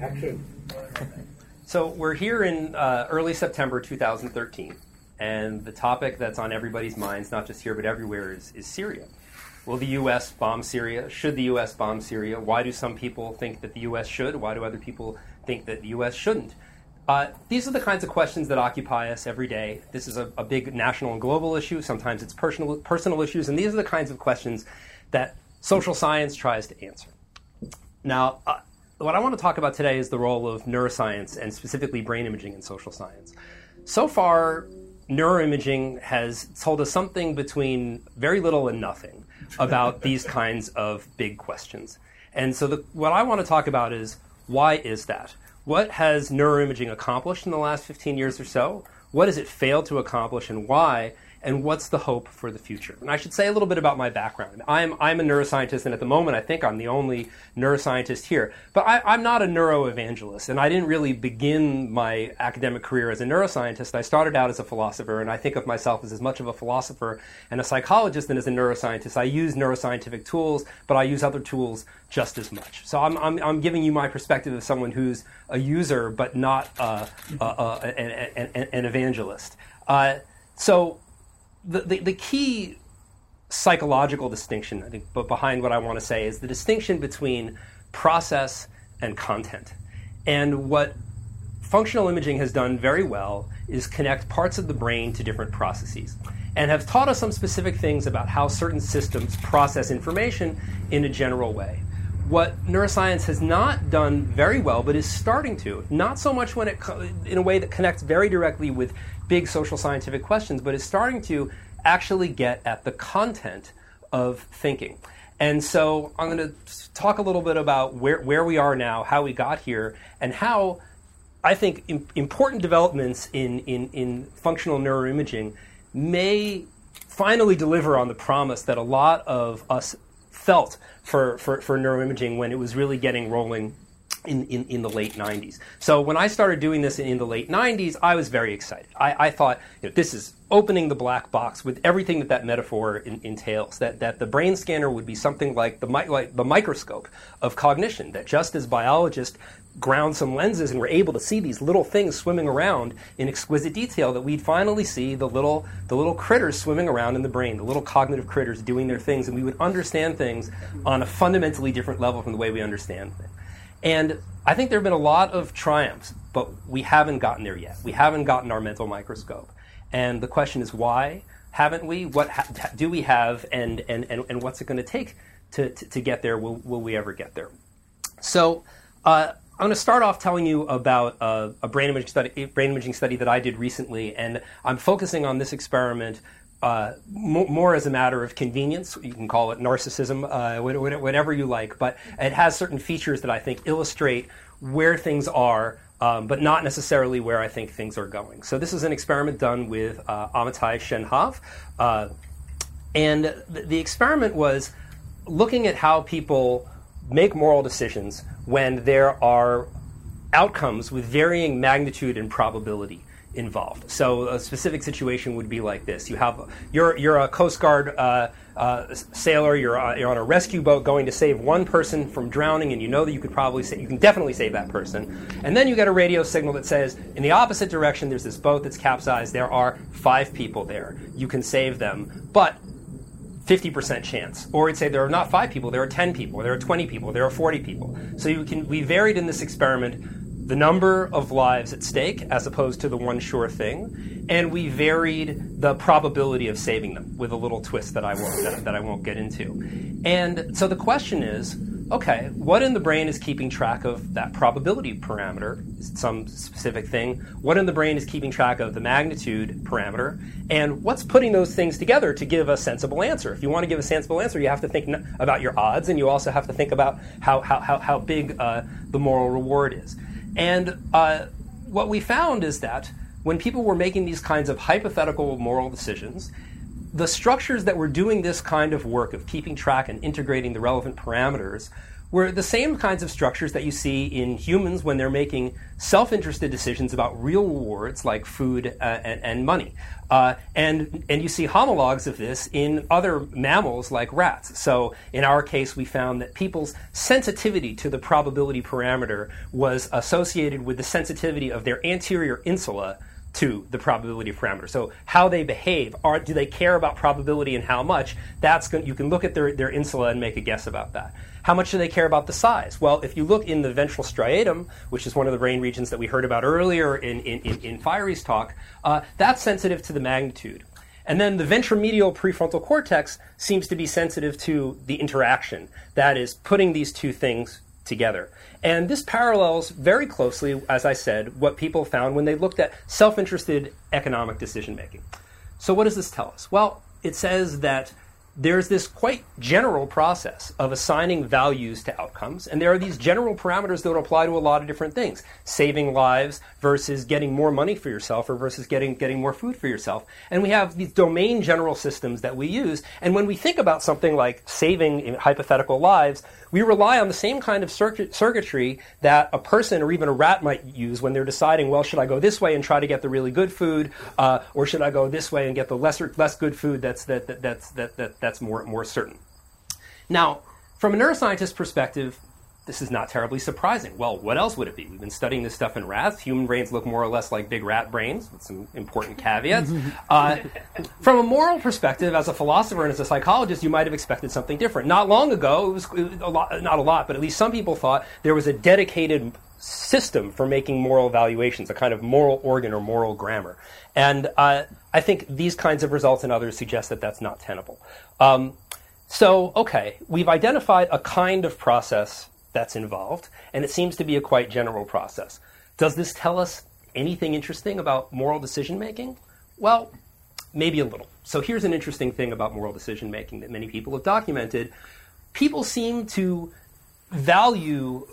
Action. So we're here in uh, early September 2013, and the topic that's on everybody's minds, not just here but everywhere, is, is Syria. Will the U.S. bomb Syria? Should the U.S. bomb Syria? Why do some people think that the U.S. should? Why do other people think that the U.S. shouldn't? Uh, these are the kinds of questions that occupy us every day. This is a, a big national and global issue. Sometimes it's personal, personal issues, and these are the kinds of questions that social science tries to answer. Now, uh, what I want to talk about today is the role of neuroscience and specifically brain imaging in social science. So far, neuroimaging has told us something between very little and nothing about these kinds of big questions. And so, the, what I want to talk about is why is that? What has neuroimaging accomplished in the last 15 years or so? What has it failed to accomplish, and why? And what's the hope for the future? And I should say a little bit about my background. I'm, I'm a neuroscientist, and at the moment, I think I'm the only neuroscientist here. But I, am not a neuroevangelist, and I didn't really begin my academic career as a neuroscientist. I started out as a philosopher, and I think of myself as as much of a philosopher and a psychologist than as a neuroscientist. I use neuroscientific tools, but I use other tools just as much. So I'm, I'm, I'm giving you my perspective as someone who's a user, but not uh, an, an, an, evangelist. Uh, so the, the, the key psychological distinction, I think, but behind what I want to say is the distinction between process and content. And what functional imaging has done very well is connect parts of the brain to different processes and have taught us some specific things about how certain systems process information in a general way. What neuroscience has not done very well, but is starting to, not so much when it in a way that connects very directly with big social scientific questions, but is starting to actually get at the content of thinking. And so I'm going to talk a little bit about where, where we are now, how we got here, and how I think Im- important developments in, in, in functional neuroimaging may finally deliver on the promise that a lot of us felt for, for, for neuroimaging when it was really getting rolling in, in, in, the late 90s. So when I started doing this in the late 90s, I was very excited. I, I thought, you know, this is opening the black box with everything that that metaphor in, entails. That, that the brain scanner would be something like the, like the microscope of cognition, that just as biologists ground some lenses and were able to see these little things swimming around in exquisite detail, that we'd finally see the little, the little critters swimming around in the brain, the little cognitive critters doing their things, and we would understand things on a fundamentally different level from the way we understand things. And I think there have been a lot of triumphs, but we haven't gotten there yet. We haven't gotten our mental microscope. And the question is why haven't we? What ha- do we have, and, and, and, and what's it going to take to, to get there? Will, will we ever get there? So uh, I'm going to start off telling you about uh, a brain imaging, study, brain imaging study that I did recently, and I'm focusing on this experiment uh, more as a matter of convenience. You can call it narcissism, uh, whatever you like, but it has certain features that I think illustrate where things are, um, but not necessarily where I think things are going. So this is an experiment done with uh, Amitai Shenhav, uh, and the, the experiment was looking at how people make moral decisions when there are outcomes with varying magnitude and probability involved. So a specific situation would be like this: you have you're you're a Coast Guard uh, uh, sailor, you're uh, you're on a rescue boat going to save one person from drowning, and you know that you could probably sa- you can definitely save that person, and then you get a radio signal that says in the opposite direction there's this boat that's capsized. There are five people there. You can save them, but 50% chance. Or we'd say there are not five people, there are 10 people, there are 20 people, there are 40 people. So you can, we varied in this experiment the number of lives at stake as opposed to the one sure thing, and we varied the probability of saving them with a little twist that I won't that, that I won't get into. And so the question is, okay, what in the brain is keeping track of that probability parameter, some specific thing? What in the brain is keeping track of the magnitude parameter? And what's putting those things together to give a sensible answer? If you want to give a sensible answer, you have to think about your odds, and you also have to think about how, how, how, how big uh, the moral reward is. And uh, what we found is that when people were making these kinds of hypothetical moral decisions, the structures that were doing this kind of work of keeping track and integrating the relevant parameters were the same kinds of structures that you see in humans when they're making self-interested decisions about real rewards like food uh, and, and, money. Uh, and, and you see homologs of this in other mammals like rats. So in our case, we found that people's sensitivity to the probability parameter was associated with the sensitivity of their anterior insula to the probability parameter. So how they behave, are do they care about probability and how much? That's going, you can look at their, their insula and make a guess about that. How much do they care about the size? Well, if you look in the ventral striatum, which is one of the brain regions that we heard about earlier in, in, in, in Fiery's talk, uh, that's sensitive to the magnitude. And then the ventromedial prefrontal cortex seems to be sensitive to the interaction. That is, putting these two things together. And this parallels very closely, as I said, what people found when they looked at self interested economic decision making. So, what does this tell us? Well, it says that there's this quite general process of assigning values to outcomes, and there are these general parameters that apply to a lot of different things. Saving lives versus getting more money for yourself or versus getting, getting more food for yourself. And we have these domain general systems that we use, and when we think about something like saving hypothetical lives, we rely on the same kind of circuitry that a person or even a rat might use when they're deciding, well, should I go this way and try to get the really good food, uh, or should I go this way and get the lesser, less good food that's, that, that, that's, that, that, that that's more, more certain. Now, from a neuroscientist perspective, this is not terribly surprising. Well, what else would it be? We've been studying this stuff in rats. Human brains look more or less like big rat brains, with some important caveats. Uh, from a moral perspective, as a philosopher and as a psychologist, you might have expected something different. Not long ago, it was, a lot, not a lot, but at least some people thought there was a dedicated system for making moral evaluations, a kind of moral organ or moral grammar. And uh, I think these kinds of results and others suggest that that's not tenable. Um, so, okay, we've identified a kind of process that's involved, and it seems to be a quite general process. Does this tell us anything interesting about moral decision making? Well, maybe a little. So, here's an interesting thing about moral decision making that many people have documented. People seem to value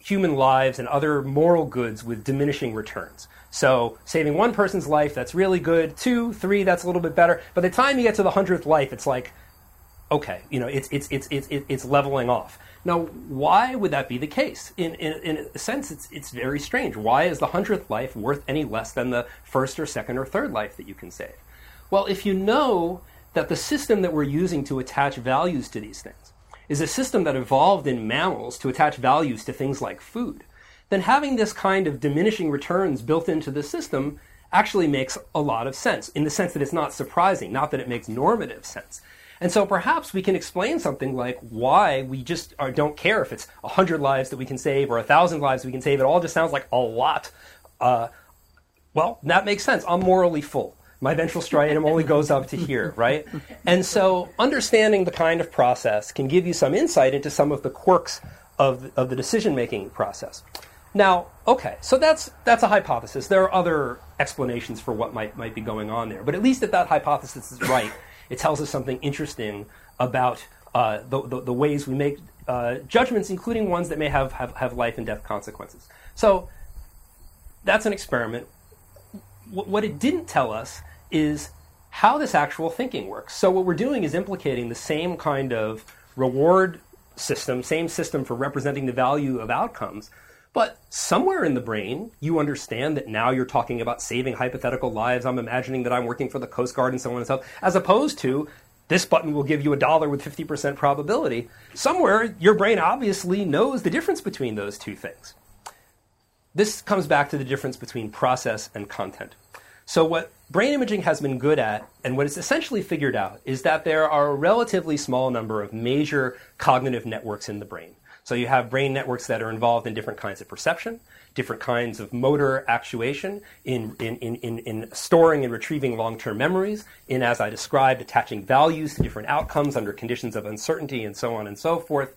human lives and other moral goods with diminishing returns. So saving one person's life, that's really good. Two, three, that's a little bit better. By the time you get to the hundredth life, it's like, okay, you know, it's it's it's it's it's leveling off. Now, why would that be the case? In, in, in a sense, it's, it's very strange. Why is the hundredth life worth any less than the first or second or third life that you can save? Well, if you know that the system that we're using to attach values to these things is a system that evolved in mammals to attach values to things like food, then having this kind of diminishing returns built into the system actually makes a lot of sense in the sense that it's not surprising, not that it makes normative sense. And so perhaps we can explain something like why we just are, don't care if it's 100 lives that we can save or 1,000 lives we can save. It all just sounds like a lot. Uh, well, that makes sense. I'm morally full. My ventral striatum only goes up to here, right? And so understanding the kind of process can give you some insight into some of the quirks of, of the decision making process. Now, okay, so that's that's a hypothesis. There are other explanations for what might might be going on there, but at least if that hypothesis is right, it tells us something interesting about uh, the, the, the ways we make uh, judgments, including ones that may have, have have life and death consequences. So that's an experiment. W- what it didn't tell us is how this actual thinking works. So what we're doing is implicating the same kind of reward system, same system for representing the value of outcomes but somewhere in the brain, you understand that now you're talking about saving hypothetical lives. I'm imagining that I'm working for the Coast Guard and so on and so forth, as opposed to this button will give you a dollar with 50% probability. Somewhere, your brain obviously knows the difference between those two things. This comes back to the difference between process and content. So, what brain imaging has been good at, and what it's essentially figured out, is that there are a relatively small number of major cognitive networks in the brain. So you have brain networks that are involved in different kinds of perception, different kinds of motor actuation, in, in, in, in, in storing and retrieving long-term memories, in, as I described, attaching values to different outcomes under conditions of uncertainty and so on and so forth.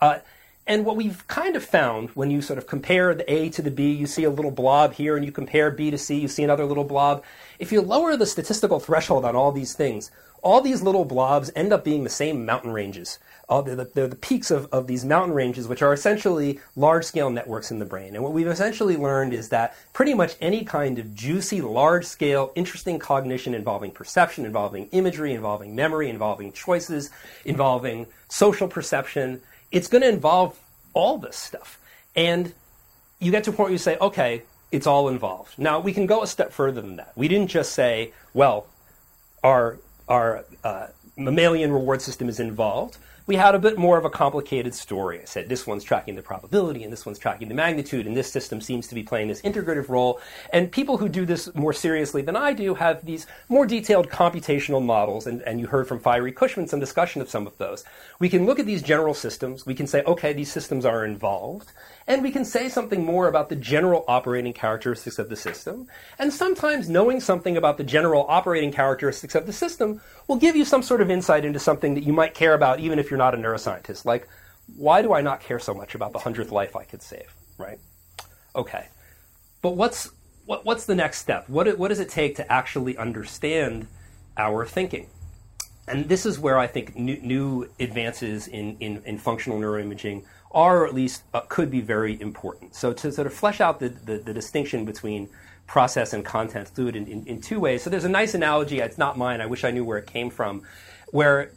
Uh, and what we've kind of found when you sort of compare the A to the B, you see a little blob here, and you compare B to C, you see another little blob. If you lower the statistical threshold on all these things, all these little blobs end up being the same mountain ranges all the, the, the peaks of, of these mountain ranges, which are essentially large scale networks in the brain. And what we've essentially learned is that pretty much any kind of juicy, large scale, interesting cognition involving perception, involving imagery, involving memory, involving choices, involving social perception, it's going to involve all this stuff. And you get to a point where you say, okay, it's all involved. Now, we can go a step further than that. We didn't just say, well, our, our uh, mammalian reward system is involved we had a bit more of a complicated story. I said this one's tracking the probability and this one's tracking the magnitude, and this system seems to be playing this integrative role. And people who do this more seriously than I do have these more detailed computational models, and, and you heard from Fiery Cushman some discussion of some of those. We can look at these general systems, we can say, okay, these systems are involved, and we can say something more about the general operating characteristics of the system. And sometimes knowing something about the general operating characteristics of the system will give you some sort of insight into something that you might care about even if you're not a neuroscientist. Like, why do I not care so much about the hundredth life I could save, right? Okay. But what's, what, what's the next step? What, what does it take to actually understand our thinking? And this is where I think new, new advances in, in, in functional neuroimaging are, or at least uh, could be very important. So to sort of flesh out the, the, the distinction between process and content, do it in, in, in, two ways. So there's a nice analogy. It's not mine. I wish I knew where it came from, where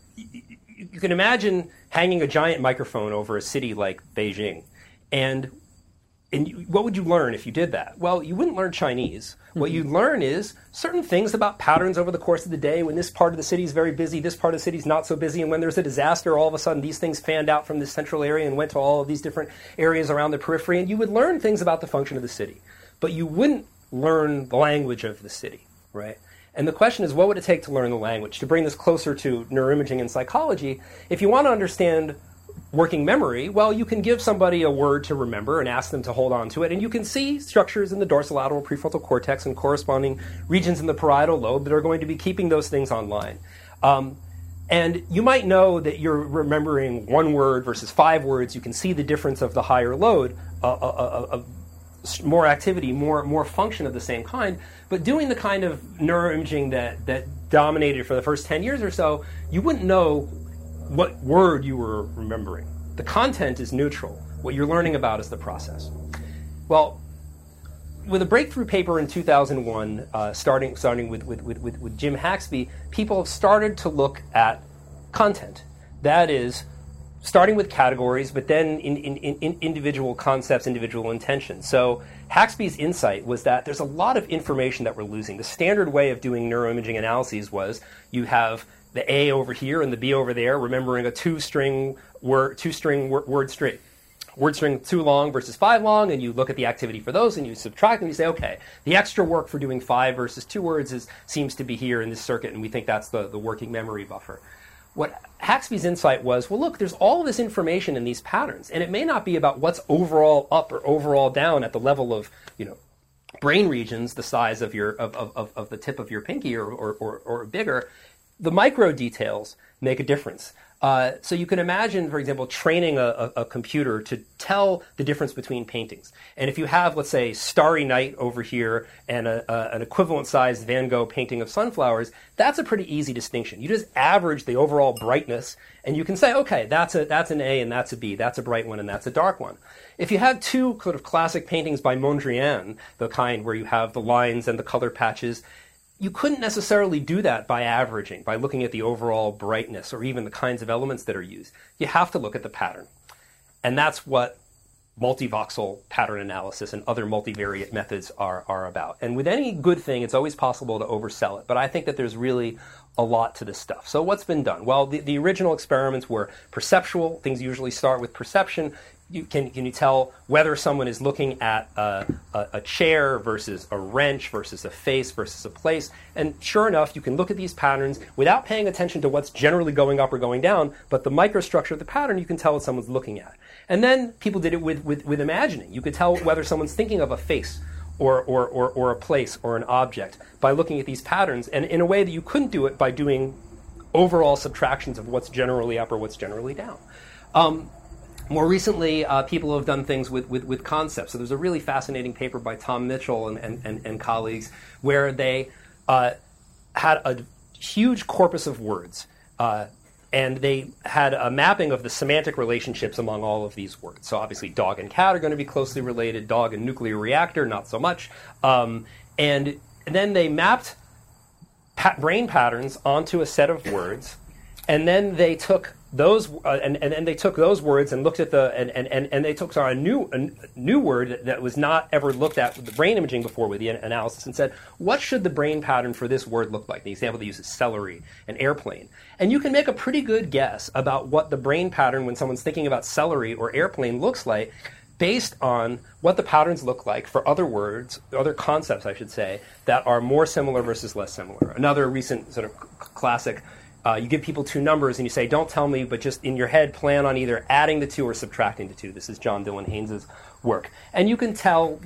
you can imagine hanging a giant microphone over a city like Beijing, and and you, what would you learn if you did that? Well, you wouldn't learn Chinese. Mm-hmm. What you'd learn is certain things about patterns over the course of the day. When this part of the city is very busy, this part of the city is not so busy, and when there's a disaster, all of a sudden these things fanned out from this central area and went to all of these different areas around the periphery, and you would learn things about the function of the city. But you wouldn't learn the language of the city, right? And the question is, what would it take to learn the language? To bring this closer to neuroimaging and psychology, if you want to understand working memory, well, you can give somebody a word to remember and ask them to hold on to it, and you can see structures in the dorsolateral prefrontal cortex and corresponding regions in the parietal lobe that are going to be keeping those things online. Um, and you might know that you're remembering one word versus five words. You can see the difference of the higher load, uh, uh, uh, uh more activity, more more function of the same kind. But doing the kind of neuroimaging that that dominated for the first ten years or so, you wouldn't know what word you were remembering. The content is neutral. What you're learning about is the process. Well, with a breakthrough paper in 2001, uh, starting, starting with, with, with, with Jim Haxby, people have started to look at content. That is, starting with categories, but then in, in, in individual concepts, individual intentions. So Haxby's insight was that there's a lot of information that we're losing. The standard way of doing neuroimaging analyses was you have the A over here and the B over there, remembering a two string word, two string word string. Word string two long versus five long, and you look at the activity for those and you subtract and you say, okay, the extra work for doing five versus two words is, seems to be here in this circuit, and we think that's the, the working memory buffer. What Haxby's insight was, well, look, there's all this information in these patterns, and it may not be about what's overall up or overall down at the level of, you know, brain regions the size of your of, of, of the tip of your pinky or, or, or, or bigger the micro details make a difference. Uh, so you can imagine, for example, training a, a, a, computer to tell the difference between paintings. And if you have, let's say, Starry Night over here and a, an equivalent sized Van Gogh painting of sunflowers, that's a pretty easy distinction. You just average the overall brightness, and you can say, okay, that's a that's an A and that's a B, that's a bright one and that's a dark one. If you have two sort of classic paintings by Mondrian, the kind where you have the lines and the color patches, you couldn't necessarily do that by averaging, by looking at the overall brightness or even the kinds of elements that are used. You have to look at the pattern. And that's what multivoxel pattern analysis and other multivariate methods are, are about. And with any good thing, it's always possible to oversell it. But I think that there's really a lot to this stuff. So what's been done? Well, the, the original experiments were perceptual. Things usually start with perception you, can, can you tell whether someone is looking at a, a, a, chair versus a wrench versus a face versus a place? And sure enough, you can look at these patterns without paying attention to what's generally going up or going down, but the microstructure of the pattern you can tell what someone's looking at. And then people did it with, with, with imagining. You could tell whether someone's thinking of a face or, or, or, or a place or an object by looking at these patterns, and in a way that you couldn't do it by doing overall subtractions of what's generally up or what's generally down. Um, more recently, uh, people have done things with, with, with, concepts. So there's a really fascinating paper by Tom Mitchell and, and, and, and colleagues where they uh, had a huge corpus of words. Uh, and they had a mapping of the semantic relationships among all of these words. So obviously, dog and cat are going to be closely related. Dog and nuclear reactor, not so much. Um, and then they mapped pa- brain patterns onto a set of words and then they took those uh, and, and, and they took those words and looked at the and, and, and, and they took sorry, a new a new word that, was not ever looked at with the brain imaging before with the analysis and said what should the brain pattern for this word look like the example they use is celery and airplane and you can make a pretty good guess about what the brain pattern when someone's thinking about celery or airplane looks like based on what the patterns look like for other words, other concepts, I should say, that are more similar versus less similar. Another recent sort of classic uh, you give people two numbers and you say, don't tell me, but just in your head plan on either adding the two or subtracting the two. This is John Dylan Haynes's work. And you can tell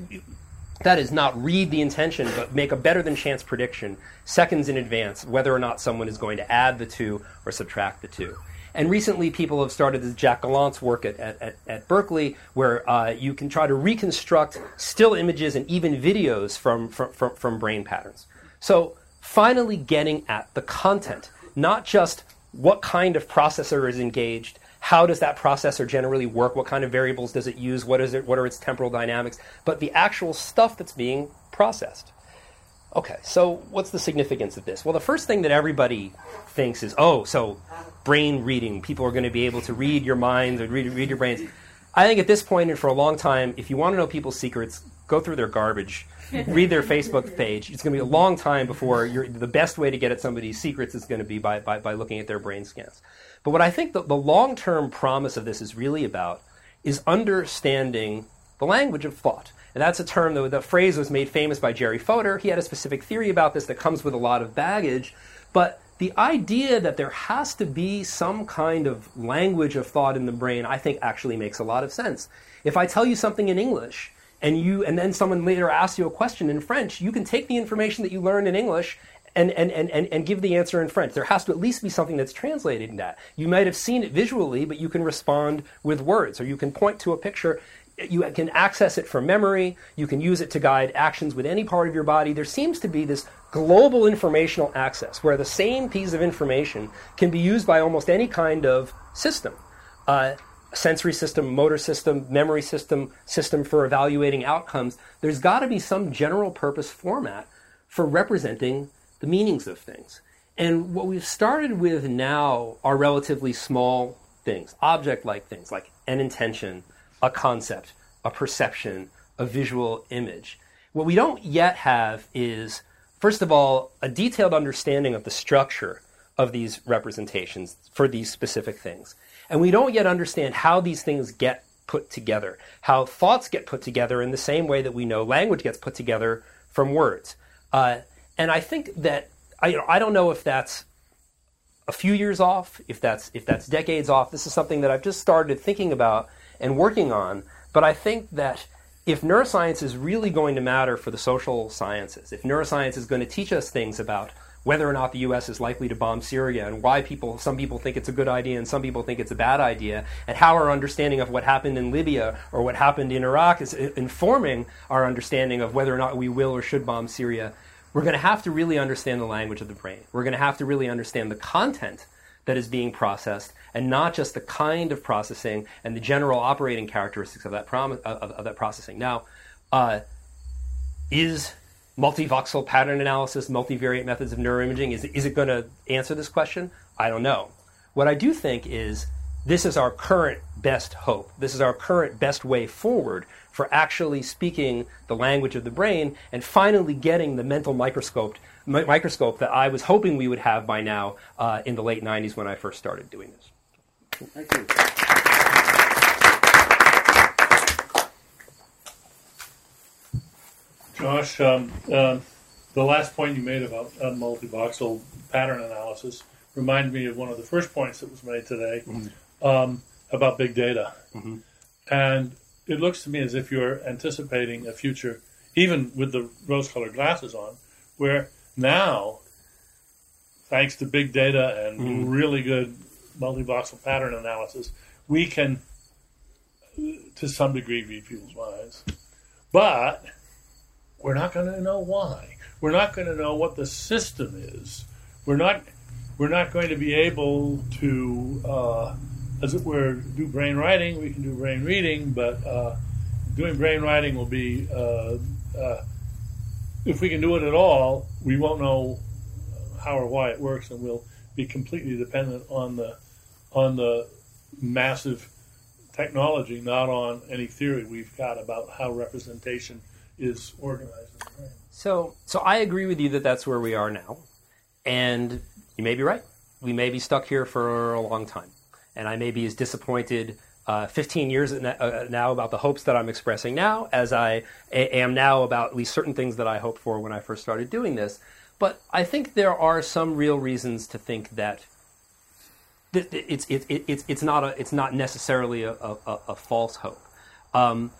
that is not read the intention, but make a better than chance prediction seconds in advance whether or not someone is going to add the two or subtract the two. And recently, people have started this Jack Gallant's work at, at, at Berkeley, where uh, you can try to reconstruct still images and even videos from, from, from, from brain patterns. So, finally, getting at the content not just what kind of processor is engaged, how does that processor generally work, what kind of variables does it use, what is it, what are its temporal dynamics, but the actual stuff that's being processed. Okay, so what's the significance of this? Well, the first thing that everybody thinks is, oh, so brain reading. People are going to be able to read your minds or read, read your brains. I think at this point and for a long time, if you want to know people's secrets, go through their garbage read their Facebook page. It's going to be a long time before the best way to get at somebody's secrets is going to be by, by, by looking at their brain scans. But what I think the, the long term promise of this is really about is understanding the language of thought. And that's a term, that the phrase was made famous by Jerry Fodor. He had a specific theory about this that comes with a lot of baggage. But the idea that there has to be some kind of language of thought in the brain, I think actually makes a lot of sense. If I tell you something in English, and you and then someone later asks you a question in French, you can take the information that you learned in English and, and, and, and, and give the answer in French. There has to at least be something that's translated in that. You might have seen it visually, but you can respond with words, or you can point to a picture. You can access it from memory. You can use it to guide actions with any part of your body. There seems to be this global informational access where the same piece of information can be used by almost any kind of system. Uh, sensory system, motor system, memory system, system for evaluating outcomes, there's got to be some general purpose format for representing the meanings of things. And what we've started with now are relatively small things, object like things like an intention, a concept, a perception, a visual image. What we don't yet have is, first of all, a detailed understanding of the structure of these representations for these specific things. And we don't yet understand how these things get put together, how thoughts get put together in the same way that we know language gets put together from words. Uh, and I think that I, you know, I don't know if that's a few years off, if that's if that's decades off. This is something that I've just started thinking about and working on. But I think that if neuroscience is really going to matter for the social sciences, if neuroscience is going to teach us things about whether or not the U.S. is likely to bomb Syria and why people, some people think it's a good idea and some people think it's a bad idea, and how our understanding of what happened in Libya or what happened in Iraq is informing our understanding of whether or not we will or should bomb Syria. We're going to have to really understand the language of the brain. We're going to have to really understand the content that is being processed and not just the kind of processing and the general operating characteristics of that, prom- of, of that processing. Now, uh, is multivoxel pattern analysis, multivariate methods of neuroimaging, is, is it going to answer this question? I don't know. What I do think is this is our current best hope. This is our current best way forward for actually speaking the language of the brain and finally getting the mental microscope, microscope that I was hoping we would have by now uh, in the late 90s when I first started doing this. Thank you. Josh, um, uh, the last point you made about uh, multivoxel pattern analysis reminded me of one of the first points that was made today mm-hmm. um, about big data. Mm-hmm. And it looks to me as if you're anticipating a future, even with the rose colored glasses on, where now, thanks to big data and mm-hmm. really good multivoxel pattern analysis, we can, to some degree, read people's minds. But we're not going to know why. We're not going to know what the system is. We're not. We're not going to be able to, uh, as it were, do brain writing. We can do brain reading, but uh, doing brain writing will be. Uh, uh if we can do it at all, we won't know how or why it works, and we'll be completely dependent on the on the massive technology, not on any theory we've got about how representation is organized. So, so I agree with you that that's where we are now, and you may be right. We may be stuck here for a long time, and I may be as disappointed uh, 15 years uh, now about the hopes that I'm expressing now as I am now about at least certain things that I hoped for when I first started doing this. But I think there are some real reasons to think that it's it's it's it's not a it's not necessarily a, a, a false hope. Um,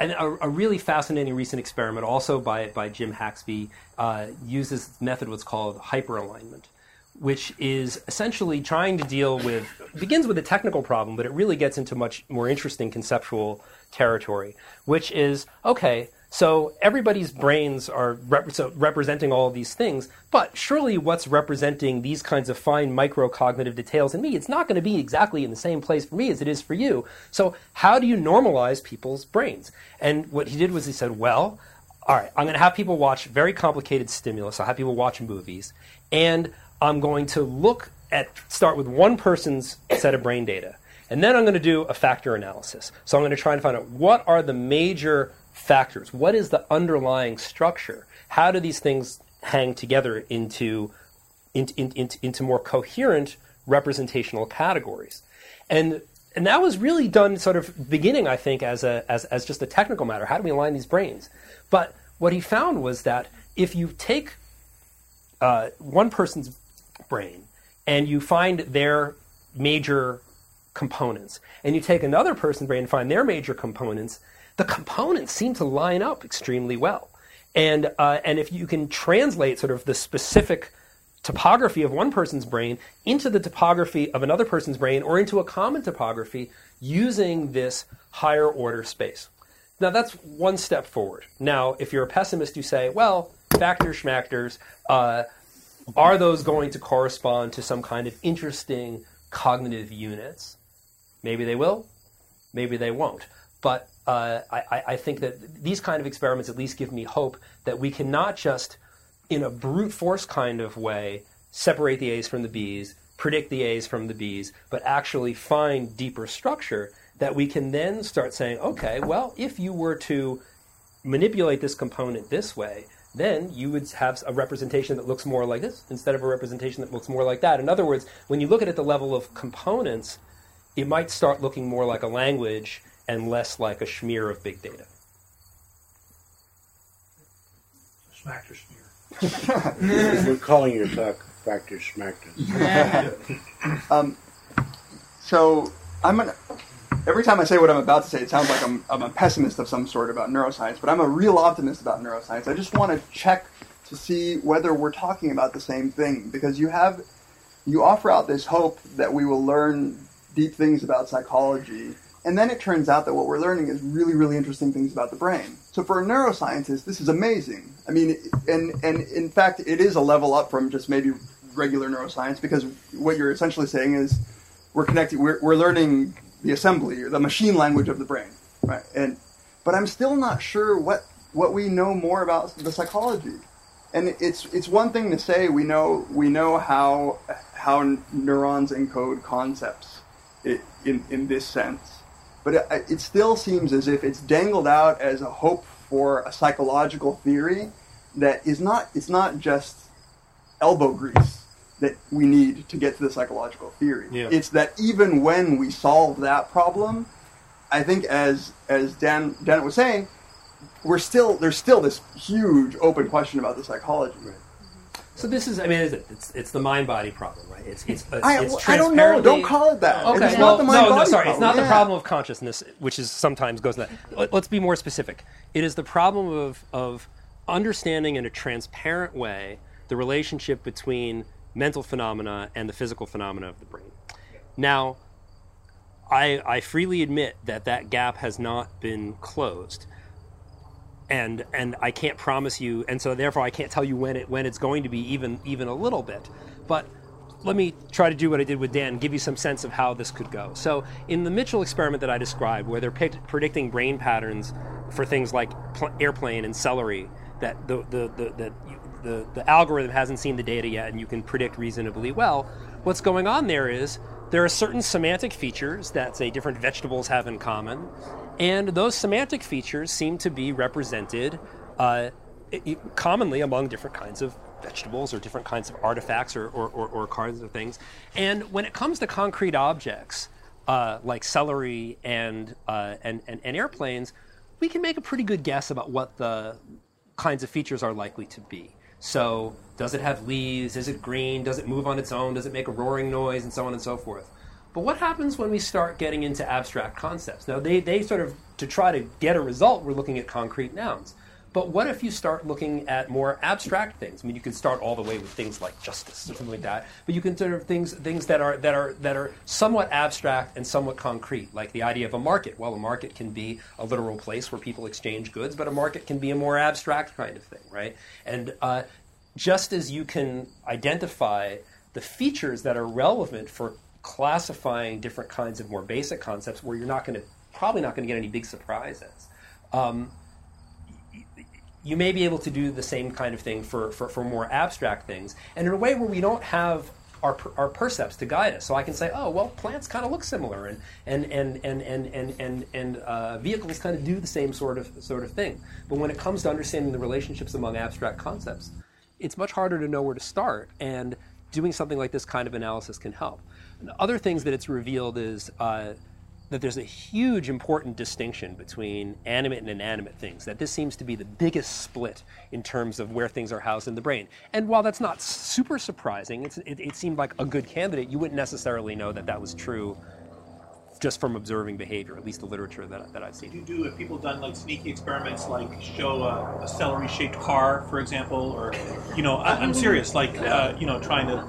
a, a, really fascinating recent experiment, also by by Jim Haxby, uh, uses method what's called hyperalignment, which is essentially trying to deal with begins with a technical problem, but it really gets into much more interesting conceptual territory, which is okay. So everybody's brains are rep- so representing all of these things, but surely what's representing these kinds of fine microcognitive details in me, it's not going to be exactly in the same place for me as it is for you. So how do you normalize people's brains? And what he did was he said, well, all right, I'm going to have people watch very complicated stimulus. I'll have people watch movies, and I'm going to look at start with one person's set of brain data. And then I'm going to do a factor analysis. So I'm going to try and find out what are the major factors? What is the underlying structure? How do these things hang together into, into, into, into more coherent representational categories? And, and that was really done sort of beginning, I think, as, a, as, as just a technical matter. How do we align these brains? But what he found was that if you take uh, one person's brain and you find their major components, and you take another person's brain and find their major components, the components seem to line up extremely well. And, uh, and if you can translate sort of the specific topography of one person's brain into the topography of another person's brain or into a common topography using this higher order space. Now, that's one step forward. Now, if you're a pessimist, you say, well, factors, schmactors, uh, are those going to correspond to some kind of interesting cognitive units? Maybe they will, maybe they won't. But uh, I, I, think that these kind of experiments at least give me hope that we can not just, in a brute force kind of way, separate the A's from the B's, predict the A's from the B's, but actually find deeper structure that we can then start saying, okay, well, if you were to manipulate this component this way, then you would have a representation that looks more like this instead of a representation that looks more like that. In other words, when you look at it at the level of components, it might start looking more like a language and less like a smear of big data. Smacked smear. We're calling your talk factor smacked um, so I'm gonna. Every time I say what I'm about to say, it sounds like I'm, I'm a pessimist of some sort about neuroscience, but I'm a real optimist about neuroscience. I just want to check to see whether we're talking about the same thing because you have you offer out this hope that we will learn deep things about psychology and then it turns out that what we're learning is really, really interesting things about the brain. So for a neuroscientist, this is amazing. I mean, and, and in fact, it is a level up from just maybe regular neuroscience because what you're essentially saying is we're connecting, we're, we're learning the assembly or the machine language of the brain, right? And, but I'm still not sure what, what we know more about the psychology. And it's, it's one thing to say we know, we know how, how neurons encode concepts in, in this sense but it, it still seems as if it's dangled out as a hope for a psychological theory that is not it's not just elbow grease that we need to get to the psychological theory. Yeah. It's that even when we solve that problem, I think as as Dan Dan was saying, we're still there's still this huge open question about the psychology. Right. So this is, I mean, it's it's the mind body problem, right? It's it's, it's, I, it's I don't know. Don't call it that. Okay, it's well, not the mind no, no, sorry, problem. it's not Yeah. the problem of consciousness, which is sometimes goes in that. Let- Let's be more specific. It is the problem of of understanding in a transparent way the relationship between mental phenomena and the physical phenomena of the brain. Now, I I freely admit that that gap has not been closed and and I can't promise you, and so therefore I can't tell you when it when it's going to be even even a little bit. But let me try to do what I did with Dan, give you some sense of how this could go. So in the Mitchell experiment that I described, where they're picked, predicting brain patterns for things like pl- airplane and celery, that the, the, the you, the, the algorithm hasn't seen the data yet and you can predict reasonably well, what's going on there is there are certain semantic features that, say, different vegetables have in common, and those semantic features seem to be represented uh, commonly among different kinds of vegetables or different kinds of artifacts or, or, or, or kinds of things. And when it comes to concrete objects, uh, like celery and, uh, and, and, and airplanes, we can make a pretty good guess about what the kinds of features are likely to be. So, does it have leaves? Is it green? Does it move on its own? Does it make a roaring noise? And so on and so forth. But what happens when we start getting into abstract concepts? Now, they, they sort of, to try to get a result, we're looking at concrete nouns. But what if you start looking at more abstract things? I mean, you can start all the way with things like justice or something like that, but you can sort of things things that are that are that are somewhat abstract and somewhat concrete, like the idea of a market. Well, a market can be a literal place where people exchange goods, but a market can be a more abstract kind of thing, right? And uh, just as you can identify the features that are relevant for classifying different kinds of more basic concepts, where you're not going to probably not going to get any big surprises. Um, you may be able to do the same kind of thing for, for, for more abstract things, and in a way where we don't have our, our percepts to guide us. So I can say, oh, well, plants kind of look similar, and and and and and and and, and uh, vehicles kind of do the same sort of sort of thing. But when it comes to understanding the relationships among abstract concepts, it's much harder to know where to start. And doing something like this kind of analysis can help. Other things that it's revealed is. Uh, that there's a huge important distinction between animate and inanimate things, that this seems to be the biggest split in terms of where things are housed in the brain. And while that's not super surprising, it, it, seemed like a good candidate, you wouldn't necessarily know that that was true just from observing behavior, at least the literature that, that I've seen. Do you do, have people done like sneaky experiments, like show a, a celery shaped car, for example, or, you know, I, am serious, like, uh, you know, trying to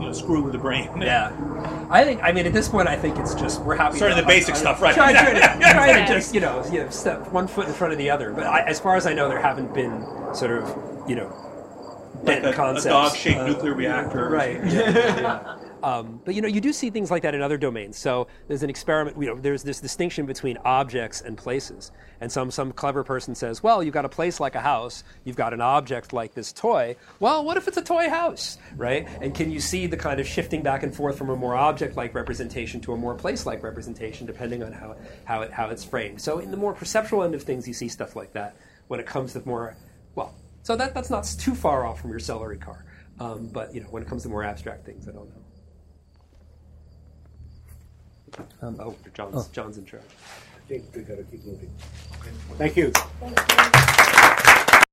you know screw with the brain. Yeah, I think. I mean, at this point, I think it's just we're happy. Sort of the basic stuff, right? Trying, trying, to, trying to just you know, you know, step one foot in front of the other. But I, as far as I know, there haven't been sort of you know, like a, concepts. a dog-shaped uh, nuclear reactor, right? Yeah, yeah. Um, but you know, you do see things like that in other domains. So there's an experiment. You know, there's this distinction between objects and places. And some some clever person says, well, you've got a place like a house. You've got an object like this toy. Well, what if it's a toy house, right? And can you see the kind of shifting back and forth from a more object-like representation to a more place-like representation, depending on how how it how it's framed. So in the more perceptual end of things, you see stuff like that. When it comes to more, well, so that that's not too far off from your celery car. Um, but you know, when it comes to more abstract things, I don't know. Um, oh, John's, oh. John's in charge. I think we got to keep moving. Okay. Thank you. Thank you.